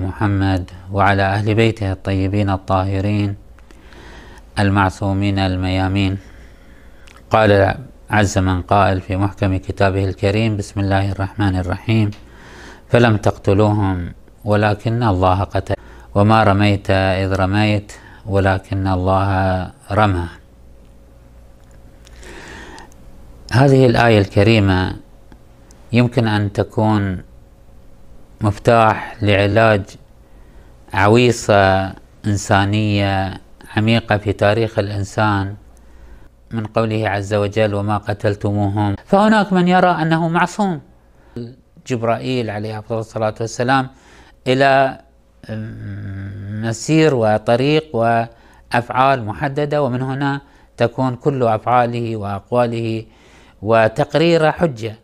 محمد وعلى أهل بيته الطيبين الطاهرين المعصومين الميامين. قال عز من قائل في محكم كتابه الكريم بسم الله الرحمن الرحيم. فلم تقتلوهم ولكن الله قتل. وما رميت إذ رميت ولكن الله رمى. هذه الآية الكريمة يمكن أن تكون مفتاح لعلاج عويصة إنسانية عميقة في تاريخ الإنسان من قوله عز وجل وما قتلتموهم. فهناك من يرى أنه معصوم. جبرائيل عليه الصلاة والسلام إلى مسير وطريق وأفعال محددة ومن هنا تكون كل أفعاله وأقواله وتقريره حجة.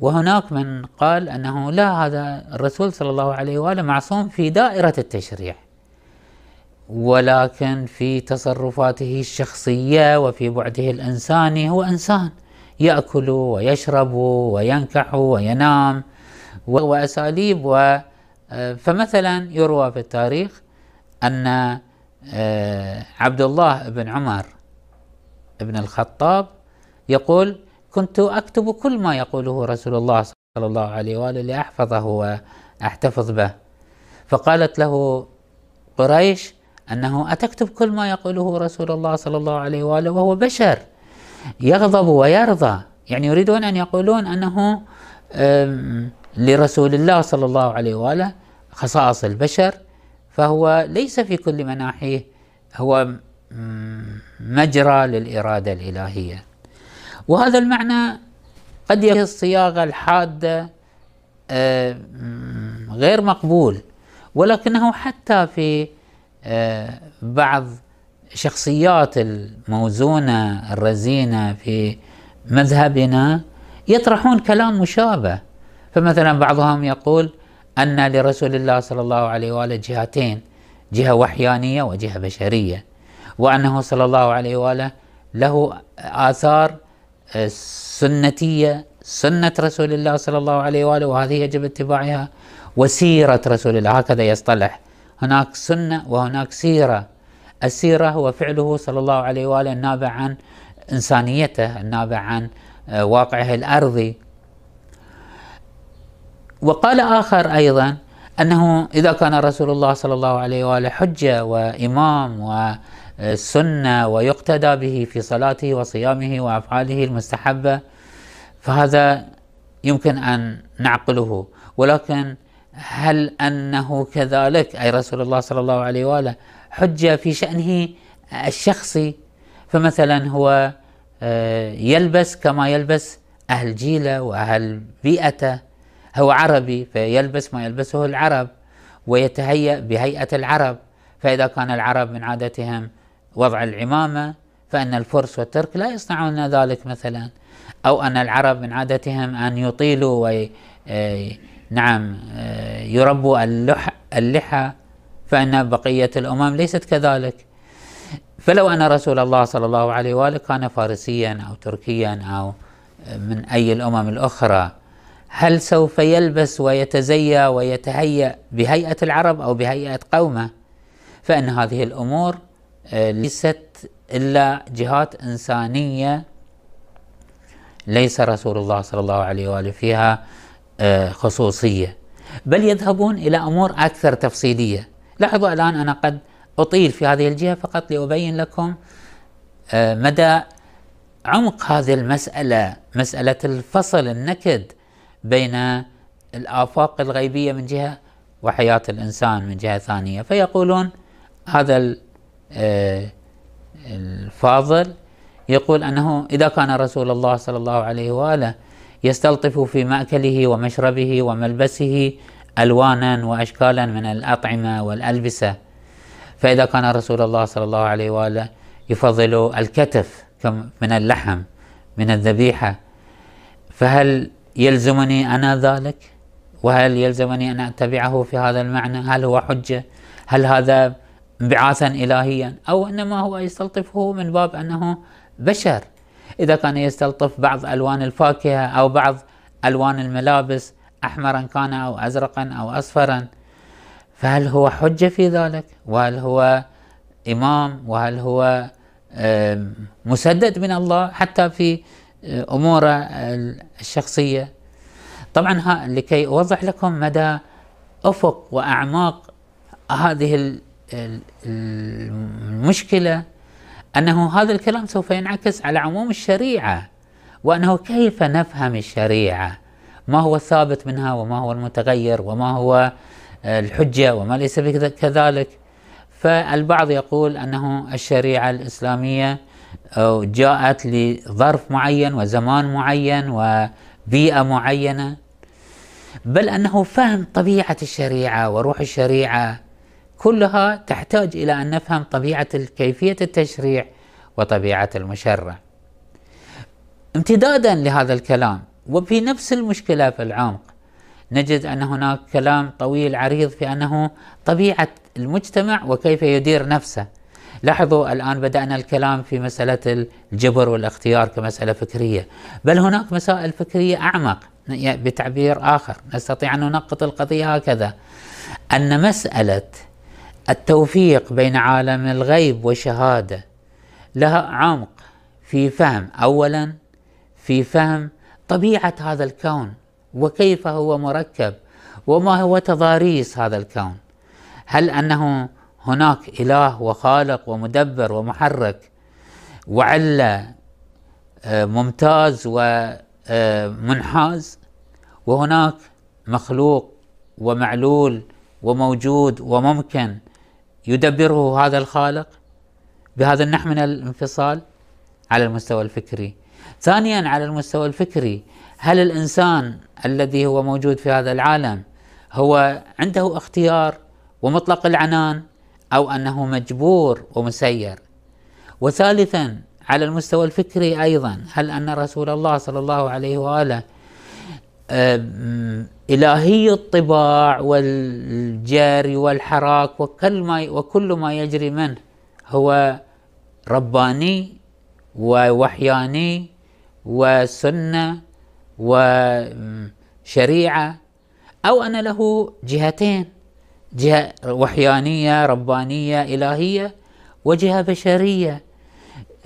وهناك من قال أنه لا هذا الرسول صلى الله عليه وآله معصوم في دائرة التشريع ولكن في تصرفاته الشخصية وفي بعده الإنساني هو إنسان يأكل ويشرب وينكح وينام وأساليب و فمثلا يروى في التاريخ أن آه، عبد الله بن عمر بن الخطاب يقول كنت أكتب كل ما يقوله رسول الله صلى الله عليه وآله لأحفظه وأحتفظ به. فقالت له قريش أنه أتكتب كل ما يقوله رسول الله صلى الله عليه وآله وهو بشر يغضب ويرضى. يعني يريدون أن يقولون أنه لرسول الله صلى الله عليه وآله خصائص البشر فهو ليس في كل مناحيه هو مجرى للإرادة الإلهية. وهذا المعنى قد يكون الصياغة الحادة آه، غير مقبول ولكنه حتى في آه، بعض شخصيات الموزونة الرزينة في مذهبنا يطرحون كلام مشابه. فمثلا بعضهم يقول أن لرسول الله صلى الله عليه وآله جهتين جهة وحيانية وجهة بشرية وأنه صلى الله عليه وآله له آثار سنتية سنة رسول الله صلى الله عليه وآله وهذه يجب اتباعها وسيرة رسول الله هكذا يصطلح. هناك سنة وهناك سيرة. السيرة هو فعله صلى الله عليه وآله النابع عن إنسانيته النابع عن آه، واقعه الأرضي. وقال آخر أيضا أنه إذا كان رسول الله صلى الله عليه وآله حجة وإمام وسنة ويقتدى به في صلاته وصيامه وأفعاله المستحبة فهذا يمكن أن نعقله. ولكن هل أنه كذلك؟ أي رسول الله صلى الله عليه وآله حجة في شأنه الشخصي؟ فمثلا هو آه، يلبس كما يلبس أهل جيلة وأهل بيئته. هو عربي فيلبس ما يلبسه العرب ويتهيأ بهيئة العرب. فإذا كان العرب من عادتهم وضع العمامة فإن الفرس والترك لا يصنعون ذلك مثلا. أو أن العرب من عادتهم أن يطيلوا وي آه، نعم آه، يربوا اللحى فإن بقية الأمم ليست كذلك. فلو أن رسول الله صلى الله عليه وآله كان فارسيا أو تركيا أو من أي الأمم الأخرى هل سوف يلبس ويتزيى ويتهيأ بهيئة العرب أو بهيئة قومه؟ فإن هذه الأمور آه، ليست إلا جهات إنسانية ليس رسول الله صلى الله عليه وآله فيها آه، خصوصية. بل يذهبون إلى أمور أكثر تفصيلية. لاحظوا الآن أنا قد أطيل في هذه الجهة فقط لأبين لكم آه، مدى عمق هذه المسألة مسألة الفصل النكد بين الآفاق الغيبية من جهة وحياة الإنسان من جهة ثانية. فيقولون هذا آه، الفاضل يقول أنه إذا كان رسول الله صلى الله عليه وآله يستلطف في مأكله ومشربه وملبسه ألوانا وأشكالا من الأطعمة والألبسة. فإذا كان رسول الله صلى الله عليه وآله يفضل الكتف من اللحم من الذبيحة. فهل يلزمني أنا ذلك؟ وهل يلزمني أن أتبعه في هذا المعنى؟ هل هو حجة؟ هل هذا انبعاثا إلهيا أو إنما هو يستلطفه من باب أنه بشر. إذا كان يستلطف بعض ألوان الفاكهة أو بعض ألوان الملابس أحمرا كان أو أزرقا أو أصفرا فهل هو حجة في ذلك؟ وهل هو إمام؟ وهل هو مسدد من الله حتى في أموره الشخصية؟ طبعا لكي أوضح لكم مدى أفق وأعماق هذه المشكلة أنه هذا الكلام سوف ينعكس على عموم الشريعة وأنه كيف نفهم الشريعة؟ ما هو الثابت منها وما هو المتغير وما هو الحجة وما ليس كذلك. فالبعض يقول أنه الشريعة الإسلامية جاءت لظرف معين وزمان معين وبيئة معينة بل أنه فهم طبيعة الشريعة وروح الشريعة. كلها تحتاج إلى أن نفهم طبيعة كيفية التشريع وطبيعة المشرع. امتدادا لهذا الكلام وفي نفس المشكلة في العمق نجد أن هناك كلام طويل عريض في أنه طبيعة المجتمع وكيف يدير نفسه. لاحظوا الآن بدأنا الكلام في مسألة الجبر والاختيار كمسألة فكرية بل هناك مسائل فكرية أعمق بتعبير آخر. نستطيع أن ننقط القضية هكذا. أن مسألة التوفيق بين عالم الغيب والشهادة لها عمق في فهم أولا في فهم طبيعة هذا الكون وكيف هو مركب وما هو تضاريس هذا الكون. هل أنه هناك إله وخالق ومدبر ومحرك وعلة آه، ممتاز ومنحاز وهناك مخلوق ومعلول وموجود وممكن يدبره هذا الخالق بهذا النحو من الانفصال على المستوى الفكري. ثانيا على المستوى الفكري هل الإنسان الذي هو موجود في هذا العالم هو عنده اختيار ومطلق العنان أو أنه مجبور ومسير؟ وثالثا على المستوى الفكري أيضا هل أن رسول الله صلى الله عليه وآله إلهي الطباع والجاري والحراك وكل ما وكل ما يجري منه. هو رباني ووحياني وسنة وشريعة. أو أن له جهتين جهة وحيانية ربانية إلهية وجهة بشرية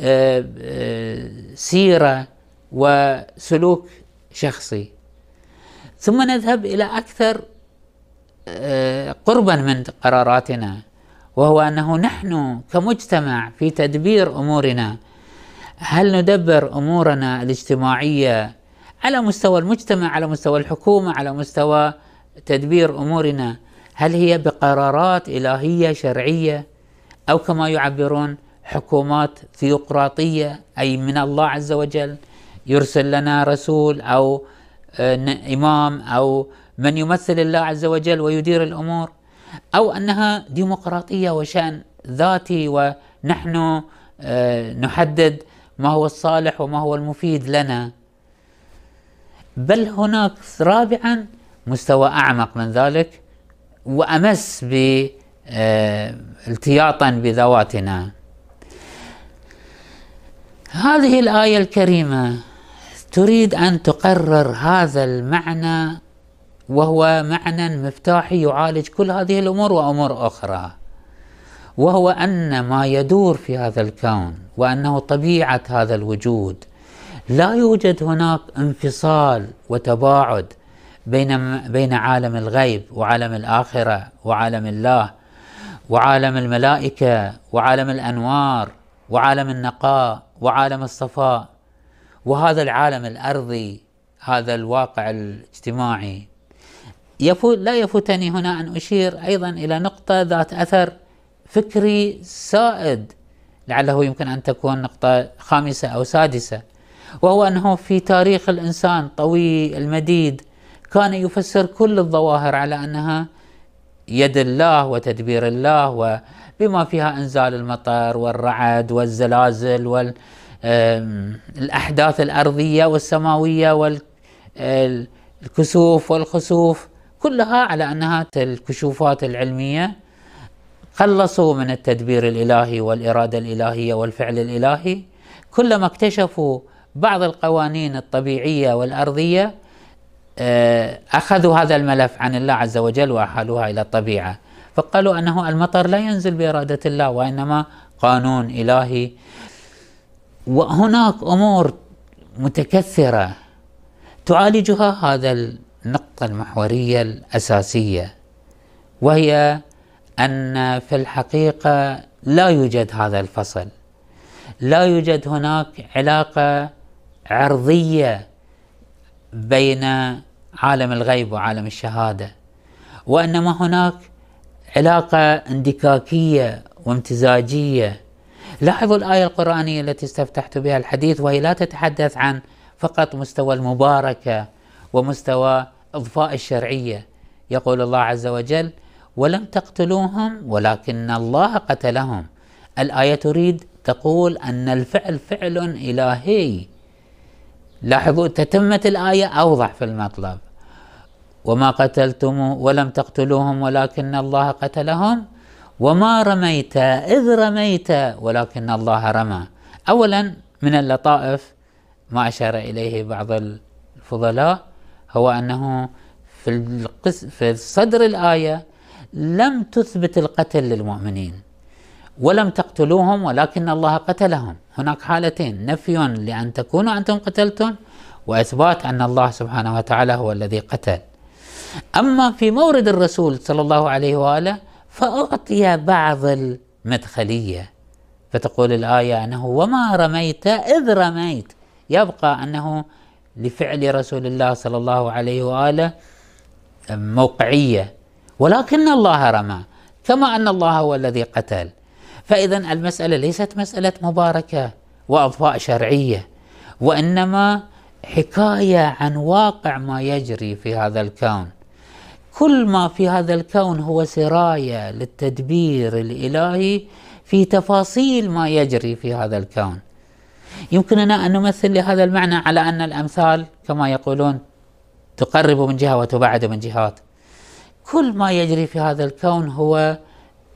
آه، آه، سيرة وسلوك شخصي. ثم نذهب إلى أكثر آه، قربا من قراراتنا وهو أنه نحن كمجتمع في تدبير أمورنا هل ندبر أمورنا الاجتماعية على مستوى المجتمع على مستوى الحكومة على مستوى تدبير أمورنا؟ هل هي بقرارات إلهية شرعية؟ أو كما يعبرون حكومات ثيوقراطية أي من الله عز وجل يرسل لنا رسول أو إمام أو من يمثل الله عز وجل ويدير الأمور أو أنها ديمقراطية وشأن ذاتي ونحن آه، نحدد ما هو الصالح وما هو المفيد لنا. بل هناك رابعا مستوى أعمق من ذلك وأمس آه، بذواتنا. هذه الآية الكريمة. تريد أن تقرر هذا المعنى وهو معنى مفتاحي يعالج كل هذه الأمور وأمور أخرى. وهو أن ما يدور في هذا الكون وأنه طبيعة هذا الوجود لا يوجد هناك انفصال وتباعد بين بين عالم الغيب وعالم الآخرة وعالم الله وعالم الملائكة وعالم الأنوار وعالم النقاء وعالم الصفاء وهذا العالم الأرضي هذا الواقع الاجتماعي. يفوت لا يفوتني هنا أن أشير أيضا إلى نقطة ذات أثر فكري سائد لعله يمكن أن تكون نقطة خامسة أو سادسة وهو أنه في تاريخ الإنسان طويل المديد كان يفسر كل الظواهر على أنها يد الله وتدبير الله وبما فيها أنزال المطر والرعد والزلازل وال الأحداث الأرضية والسماوية والكسوف والخسوف كلها على أنها الكشوفات العلمية. خلصوا من التدبير الإلهي والإرادة الإلهية والفعل الإلهي. كلما اكتشفوا بعض القوانين الطبيعية والأرضية آه، أخذوا هذا الملف عن الله عز وجل وأحالوها إلى الطبيعة. فقالوا أنه المطر لا ينزل بإرادة الله وإنما قانون إلهي. وهناك أمور متكثرة تعالجها هذا النقطة المحورية الأساسية وهي أن في الحقيقة لا يوجد هذا الفصل. لا يوجد هناك علاقة عرضية بين عالم الغيب وعالم الشهادة وإنما هناك علاقة اندكاكية وامتزاجية لاحظوا الآية القرآنية التي استفتحت بها الحديث وهي لا تتحدث عن فقط مستوى المباركة ومستوى إضفاء الشرعية. يقول الله عز وجل ولم تقتلوهم ولكن الله قتلهم. الآية تريد تقول أن الفعل فعل إلهي. لاحظوا تتمة الآية أوضح في المطلب. وما قتلتم ولم تقتلوهم ولكن الله قتلهم. وما رميت إذ رميت ولكن الله رمى. أولا من اللطائف ما أشار إليه بعض الفضلاء هو أنه في, القس في صدر الآية لم تثبت القتل للمؤمنين ولم تقتلوهم ولكن الله قتلهم. هناك حالتين. نفي لأن تكونوا أنتم قتلتم وإثبات أن الله سبحانه وتعالى هو الذي قتل. أما في مورد الرسول صلى الله عليه وآله فأعطي بعض المدخلية. فتقول الآية أنه وما رميت إذ رميت. يبقى أنه لفعل رسول الله صلى الله عليه وآله موقعية. ولكن الله رمى كما أن الله هو الذي قتل. فإذا المسألة ليست مسألة مباركة وأضواء شرعية وإنما حكاية عن واقع ما يجري في هذا الكون. كل ما في هذا الكون هو سراية للتدبير الإلهي في تفاصيل ما يجري في هذا الكون يمكننا أن نمثل لهذا المعنى على أن الأمثال كما يقولون تقرب من جهة وتبعد من جهات كل ما يجري في هذا الكون هو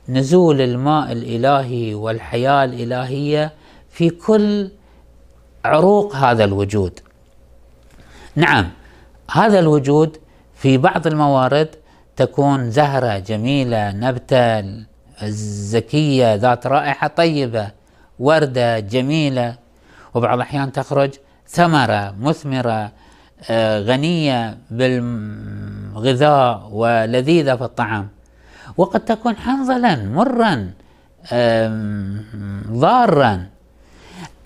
نزول الماء الإلهي والحياة الإلهية في كل عروق هذا الوجود. نعم هذا الوجود في بعض الموارد تكون زهرة جميلة نبته زكية ذات رائحة طيبة وردة جميلة. وبعض الأحيان تخرج ثمرة مثمرة آه، غنية بالغذاء ولذيذة في الطعام. وقد تكون حنظلا مرا ضارا.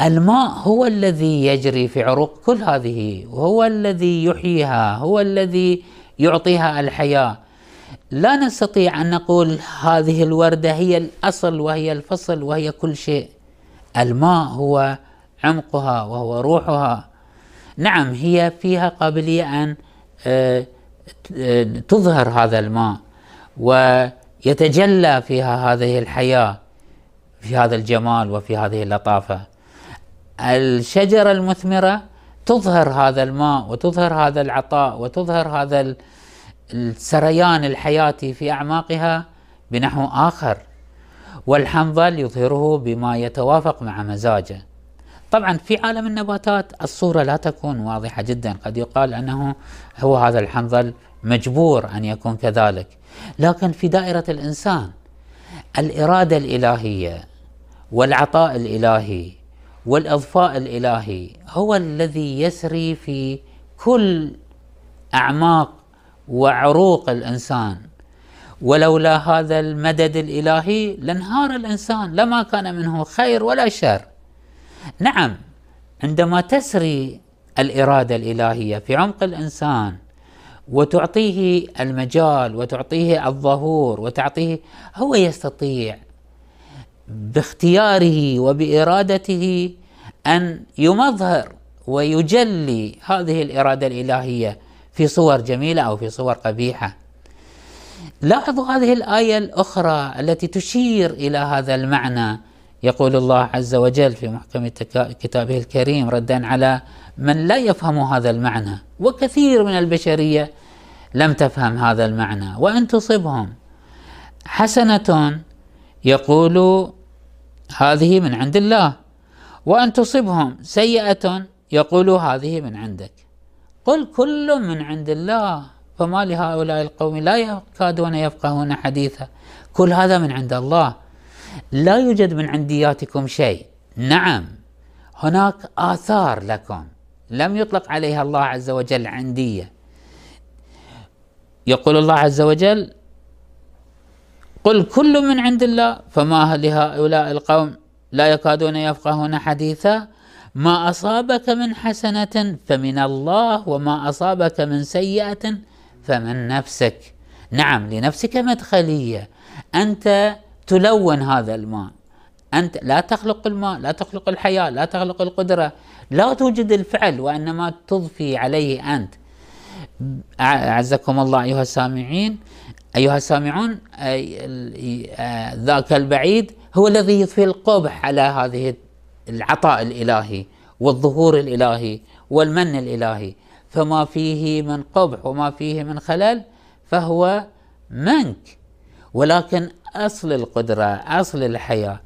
الماء هو الذي يجري في عروق كل هذه وهو الذي يحييها هو الذي يعطيها الحياة. لا نستطيع أن نقول هذه الوردة هي الأصل وهي الفصل وهي كل شيء. الماء هو عمقها وهو روحها. نعم هي فيها قابلية أن آه، تظهر هذا الماء ويتجلى فيها هذه الحياة في هذا الجمال وفي هذه اللطافة. الشجرة المثمرة تظهر هذا الماء وتظهر هذا العطاء وتظهر هذا السريان الحياتي في أعماقها بنحو آخر. والحنظل يظهره بما يتوافق مع مزاجه. طبعا في عالم النباتات الصورة لا تكون واضحة جدا. قد يقال أنه هو هذا الحنظل مجبور أن يكون كذلك. لكن في دائرة الإنسان الإرادة الإلهية والعطاء الإلهي والإضفاء الإلهي هو الذي يسري في كل أعماق وعروق الإنسان. ولولا هذا المدد الإلهي لانهار الإنسان لما كان منه خير ولا شر. نعم عندما تسري الإرادة الإلهية في عمق الإنسان وتعطيه المجال وتعطيه الظهور وتعطيه هو يستطيع باختياره وبإرادته أن يمظهر ويجلي هذه الإرادة الإلهية في صور جميلة أو في صور قبيحة. لاحظوا هذه الآية الأخرى التي تشير إلى هذا المعنى يقول الله عز وجل في محكم كتابه الكريم ردا على من لا يفهم هذا المعنى وكثير من البشرية لم تفهم هذا المعنى وأن تصبهم حسنة يقول هذه من عند الله. وأن تصبهم سيئة يقول هذه من عندك. قل كل من عند الله. فما لهؤلاء القوم لا يكادون يفقهون حديثا. كل هذا من عند الله. لا يوجد من عندياتكم شيء. نعم هناك آثار لكم. لم يطلق عليها الله عز وجل عندية. يقول الله عز وجل قل كل من عند الله فما لهؤلاء القوم لا يكادون يفقهون حديثا. ما أصابك من حسنة فمن الله وما أصابك من سيئة فمن نفسك. نعم لنفسك مدخلية. أنت تلون هذا الماء. أنت لا تخلق الماء لا تخلق الحياة لا تخلق القدرة. لا توجد الفعل وإنما تضفي عليه أنت. أعزكم الله أيها السامعين. أيها السامعون ذاك البعيد هو الذي يضفي القبح على هذه العطاء الإلهي والظهور الإلهي والمن الإلهي. فما فيه من قبح وما فيه من خلل فهو منك. ولكن أصل القدرة أصل الحياة.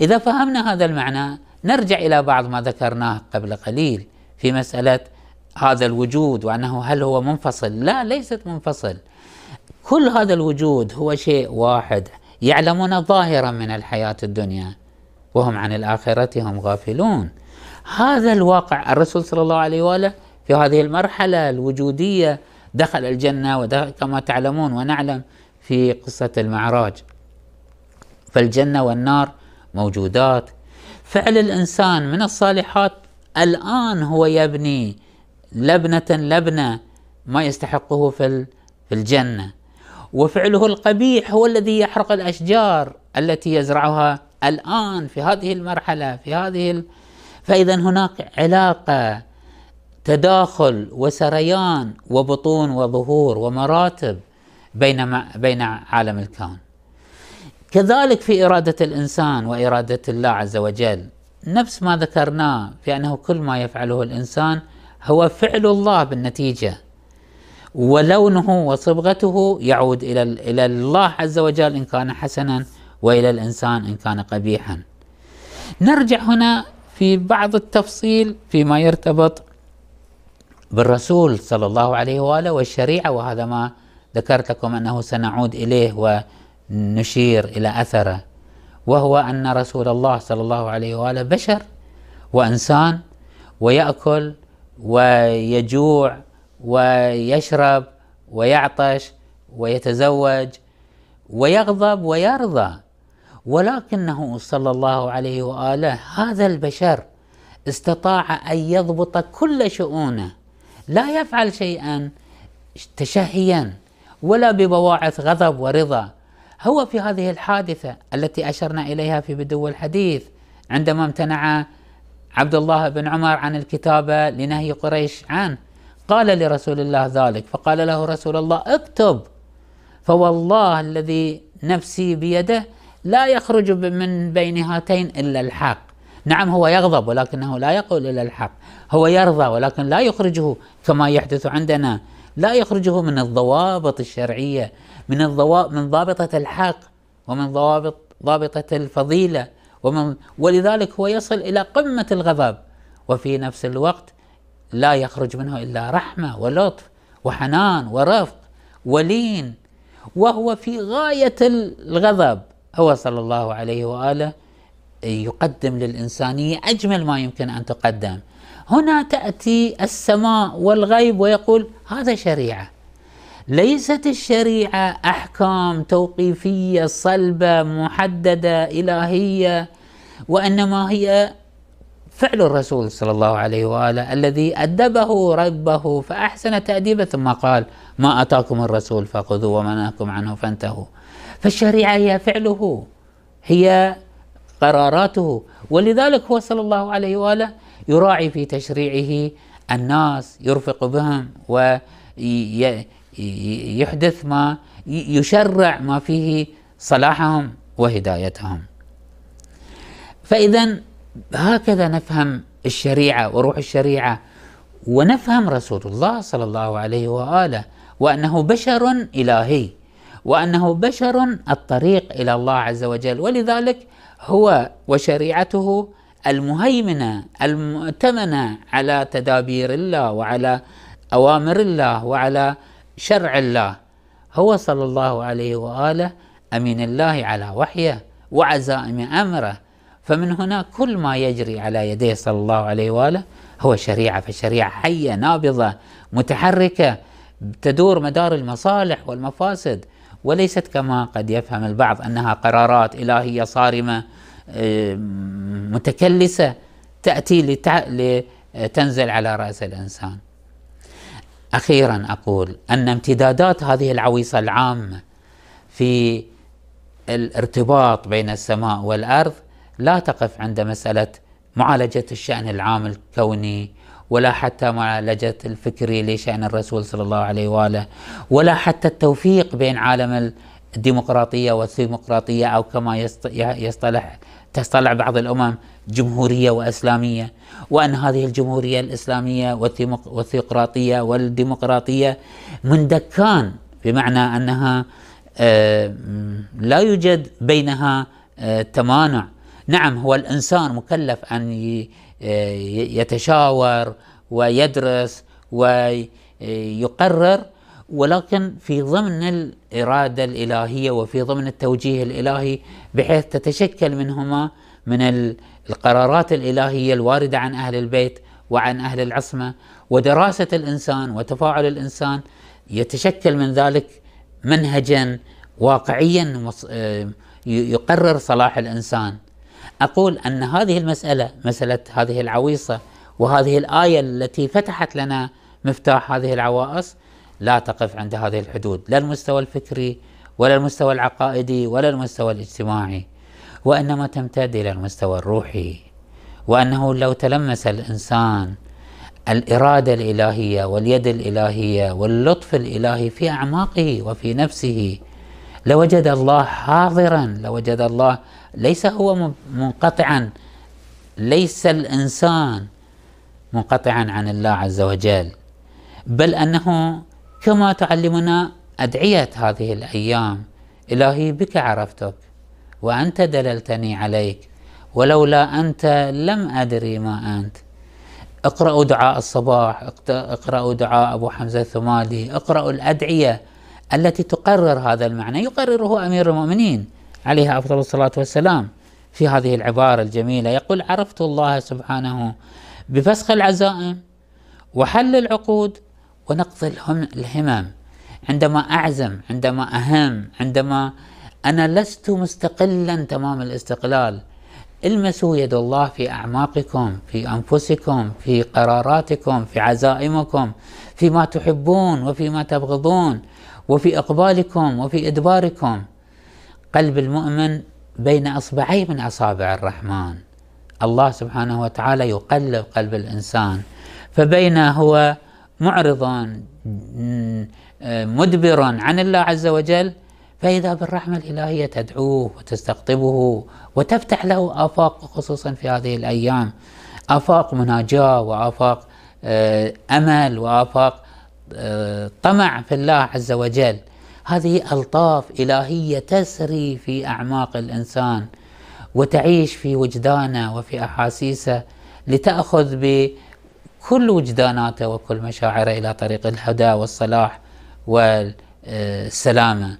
إذا فهمنا هذا المعنى نرجع إلى بعض ما ذكرناه قبل قليل في مسألة هذا الوجود وأنه هل هو منفصل؟ لا ليست منفصل. كل هذا الوجود هو شيء واحد يعلمون ظاهرا من الحياة الدنيا وهم عن الآخرة هم غافلون. هذا الواقع الرسول صلى الله عليه وآله في هذه المرحلة الوجودية دخل الجنة ودخل كما تعلمون ونعلم في قصة المعراج. فالجنة والنار موجودات. فعل الإنسان من الصالحات الآن هو يبني لبنة لبنة ما يستحقه في الجنة. وفعله القبيح هو الذي يحرق الأشجار التي يزرعها الآن في هذه المرحلة في هذه ال... فإذا هناك علاقة تداخل وسريان وبطون وظهور ومراتب بين بين عالم الكون. كذلك في إرادة الإنسان وإرادة الله عز وجل نفس ما ذكرناه في أنه كل ما يفعله الإنسان هو فعل الله بالنتيجة. ولونه وصبغته يعود إلى إلى الله عز وجل إن كان حسنا وإلى الإنسان إن كان قبيحا. نرجع هنا في بعض التفصيل فيما يرتبط بالرسول صلى الله عليه وآله والشريعة وهذا ما ذكرت لكم أنه سنعود إليه ونشير إلى أثره وهو أن رسول الله صلى الله عليه وآله بشر وإنسان ويأكل ويجوع ويشرب ويعطش ويتزوج ويغضب ويرضى. ولكنه صلى الله عليه وآله هذا البشر استطاع أن يضبط كل شؤونه لا يفعل شيئا تشهيا ولا ببواعث غضب ورضا. هو في هذه الحادثة التي أشرنا إليها في بدو الحديث عندما امتنع عبد الله بن عمر عن الكتابة لنهي قريش عنه قال لرسول الله ذلك فقال له رسول الله اكتب. فوالله الذي نفسي بيده لا يخرج من بين هاتين إلا الحق. نعم هو يغضب ولكنه لا يقول إلا الحق. هو يرضى ولكن لا يخرجه كما يحدث عندنا. لا يخرجه من الضوابط الشرعية من الضوابط من ضابطة الحق ومن ضوابط ضابطة الفضيلة ومن ولذلك هو يصل إلى قمة الغضب. وفي نفس الوقت لا يخرج منه إلا رحمة ولطف وحنان ورفق ولين. وهو في غاية الغضب. هو صلى الله عليه وآله يقدم للانسانيه أجمل ما يمكن أن تقدم. هنا تأتي السماء والغيب ويقول هذا شريعة. ليست الشريعة أحكام توقيفية صلبة محددة إلهية وإنما هي فعل الرسول صلى الله عليه وآله الذي أدبه ربه فأحسن تأديبه ثم قال ما أتاكم الرسول فخذوه وما نهاكم عنه فانتهوا. فالشريعة هي فعله هي قراراته. ولذلك هو صلى الله عليه وآله يراعي في تشريعه الناس يرفق بهم ويحدث ما يشرع ما فيه صلاحهم وهدايتهم. فاذا هكذا نفهم الشريعة وروح الشريعة ونفهم رسول الله صلى الله عليه وآله وأنه بشر إلهي وأنه بشر الطريق إلى الله عز وجل. ولذلك هو وشريعته المهيمنة المؤتمنة على تدابير الله وعلى أوامر الله وعلى شرع الله. هو صلى الله عليه وآله أمين الله على وحيه وعزائم أمره. فمن هنا كل ما يجري على يديه صلى الله عليه وآله هو شريعة فالشريعة حية نابضة متحركة تدور مدار المصالح والمفاسد وليست كما قد يفهم البعض أنها قرارات إلهية صارمة آه، متكلسة تأتي لتنزل على رأس الإنسان. أخيرا أقول أن امتدادات هذه العويصة العامة في الارتباط بين السماء والأرض لا تقف عند مسألة معالجة الشأن العام الكوني ولا حتى معالجة الفكري لشأن الرسول صلى الله عليه وآله ولا حتى التوفيق بين عالم الديمقراطية والثيمقراطية أو كما يصطلح تصطلع بعض الأمم جمهورية وإسلامية. وأن هذه الجمهورية الإسلامية والثيقراطية والديمقراطية من دكان بمعنى أنها آه، لا يوجد بينها آه، تمانع. نعم هو الإنسان مكلف أن يتشاور ويدرس ويقرر ولكن في ضمن الإرادة الإلهية وفي ضمن التوجيه الإلهي بحيث تتشكل منهما من القرارات الإلهية الواردة عن أهل البيت وعن أهل العصمة ودراسة الإنسان وتفاعل الإنسان يتشكل من ذلك منهجا واقعيا آه، يقرر صلاح الإنسان. أقول أن هذه المسألة مسألة هذه العويصة وهذه الآية التي فتحت لنا مفتاح هذه العوائص لا تقف عند هذه الحدود لا المستوى الفكري ولا المستوى العقائدي ولا المستوى الاجتماعي وإنما تمتد إلى المستوى الروحي وأنه لو تلمس الإنسان الإرادة الإلهية واليد الإلهية واللطف الإلهي في أعماقه وفي نفسه لوجد الله حاضرا لوجد الله ليس هو منقطعا. ليس الإنسان منقطعا عن الله عز وجل. بل أنه كما تعلمنا ادعيه هذه الأيام إلهي بك عرفتك وأنت دللتني عليك ولولا أنت لم أدري ما أنت. اقرأوا دعاء الصباح اقرأوا دعاء أبو حمزة الثمالي اقرأوا الأدعية التي تقرر هذا المعنى. يقرره أمير المؤمنين. عليه أفضل الصلاة والسلام. في هذه العبارة الجميلة يقول عرفت الله سبحانه بفسخ العزائم وحل العقود ونقض الهمم. عندما أعزم عندما أهم عندما أنا لست مستقلا تمام الاستقلال المسوا يد الله في أعماقكم في أنفسكم في قراراتكم في عزائمكم فيما تحبون وفيما تبغضون وفي إقبالكم وفي إدباركم. قلب المؤمن بين اصبعي من أصابع الرحمن. الله سبحانه وتعالى يقلب قلب الإنسان فبين هو معرض مدبر عن الله عز وجل فإذا بالرحمة الإلهية تدعوه وتستقطبه وتفتح له آفاق خصوصا في هذه الأيام آفاق مناجاة وآفاق آه، أمل وآفاق آه، طمع في الله عز وجل. هذه ألطاف إلهية تسري في أعماق الإنسان وتعيش في وجدانه وفي أحاسيسه لتأخذ بكل وجداناته وكل مشاعره إلى طريق الهدى والصلاح والسلامة.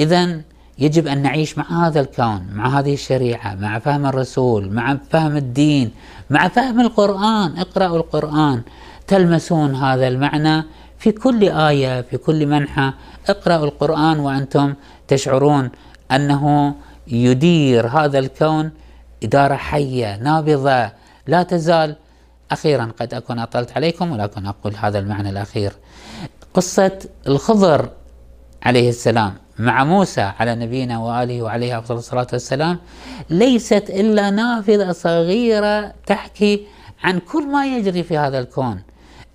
اذا يجب أن نعيش مع هذا الكون، مع هذه الشريعة، مع فهم الرسول، مع فهم الدين، مع فهم القرآن، اقرأوا القرآن تلمسون هذا المعنى في كل آية في كل منحى اقرأوا القرآن وأنتم تشعرون أنه يدير هذا الكون إدارة حية نابضة. لا تزال. أخيرا قد أكون أطلت عليكم ولكن أقول هذا المعنى الأخير. قصة الخضر عليه السلام مع موسى على نبينا وآله وعليه أفضل الصلاة والسلام ليست إلا نافذة صغيرة تحكي عن كل ما يجري في هذا الكون.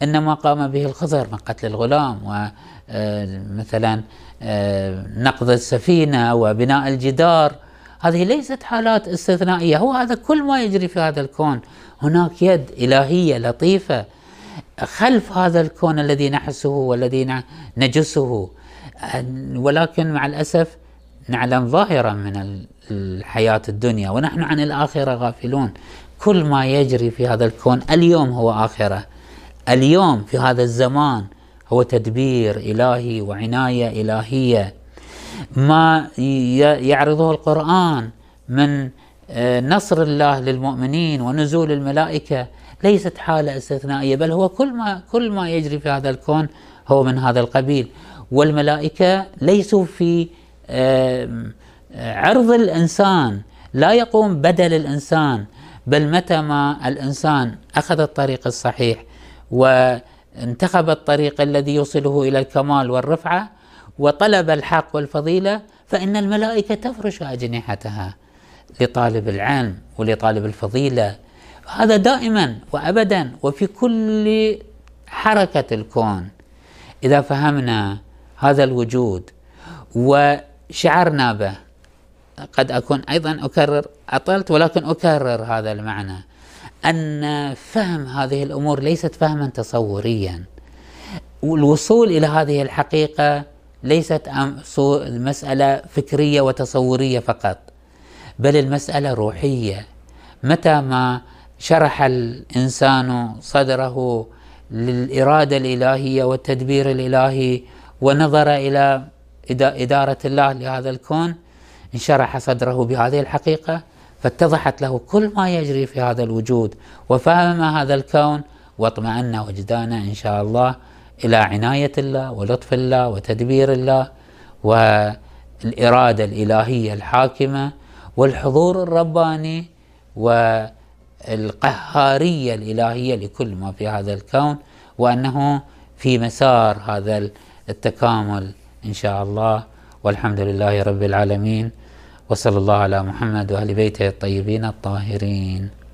إنما قام به الخضر من قتل الغلام ومثلا آه، نقض السفينة وبناء الجدار. هذه ليست حالات استثنائية. هو هذا كل ما يجري في هذا الكون. هناك يد إلهية لطيفة خلف هذا الكون الذي نحسه والذي نجسه. ولكن مع الأسف نعلم ظاهرا من الحياة الدنيا ونحن عن الآخرة غافلون. كل ما يجري في هذا الكون اليوم هو آخرة. اليوم في هذا الزمان هو تدبير إلهي وعناية إلهية. ما يعرضه القرآن من آه، نصر الله للمؤمنين ونزول الملائكة ليست حالة استثنائية بل هو كل ما كل ما يجري في هذا الكون هو من هذا القبيل. والملائكة ليسوا في عرض الإنسان لا يقوم بدل الإنسان بل متى ما الإنسان أخذ الطريق الصحيح وانتخب الطريق الذي يوصله إلى الكمال والرفعة وطلب الحق والفضيلة فإن الملائكة تفرش أجنحتها لطالب العلم ولطالب الفضيلة. هذا دائما وأبدا وفي كل حركة الكون. إذا فهمنا هذا الوجود وشعرنا به قد أكون أيضا أكرر أطلت ولكن أكرر هذا المعنى. أن فهم هذه الأمور ليست فهما تصوريا. والوصول إلى هذه الحقيقة ليست مسألة فكرية وتصورية فقط بل المسألة روحية. متى ما شرح الإنسان صدره للإرادة الإلهية والتدبير الإلهي ونظر إلى إدارة الله لهذا الكون انشرح صدره بهذه الحقيقة فاتضحت له كل ما يجري في هذا الوجود وفهم هذا الكون واطمأن وجدانه إن شاء الله إلى عناية الله ولطف الله وتدبير الله والإرادة الإلهية الحاكمة والحضور الرباني والقهارية الإلهية لكل ما في هذا الكون وأنه في مسار هذا التكامل إن شاء الله. والحمد لله رب العالمين. وصلى الله على محمد وأهل بيته الطيبين الطاهرين.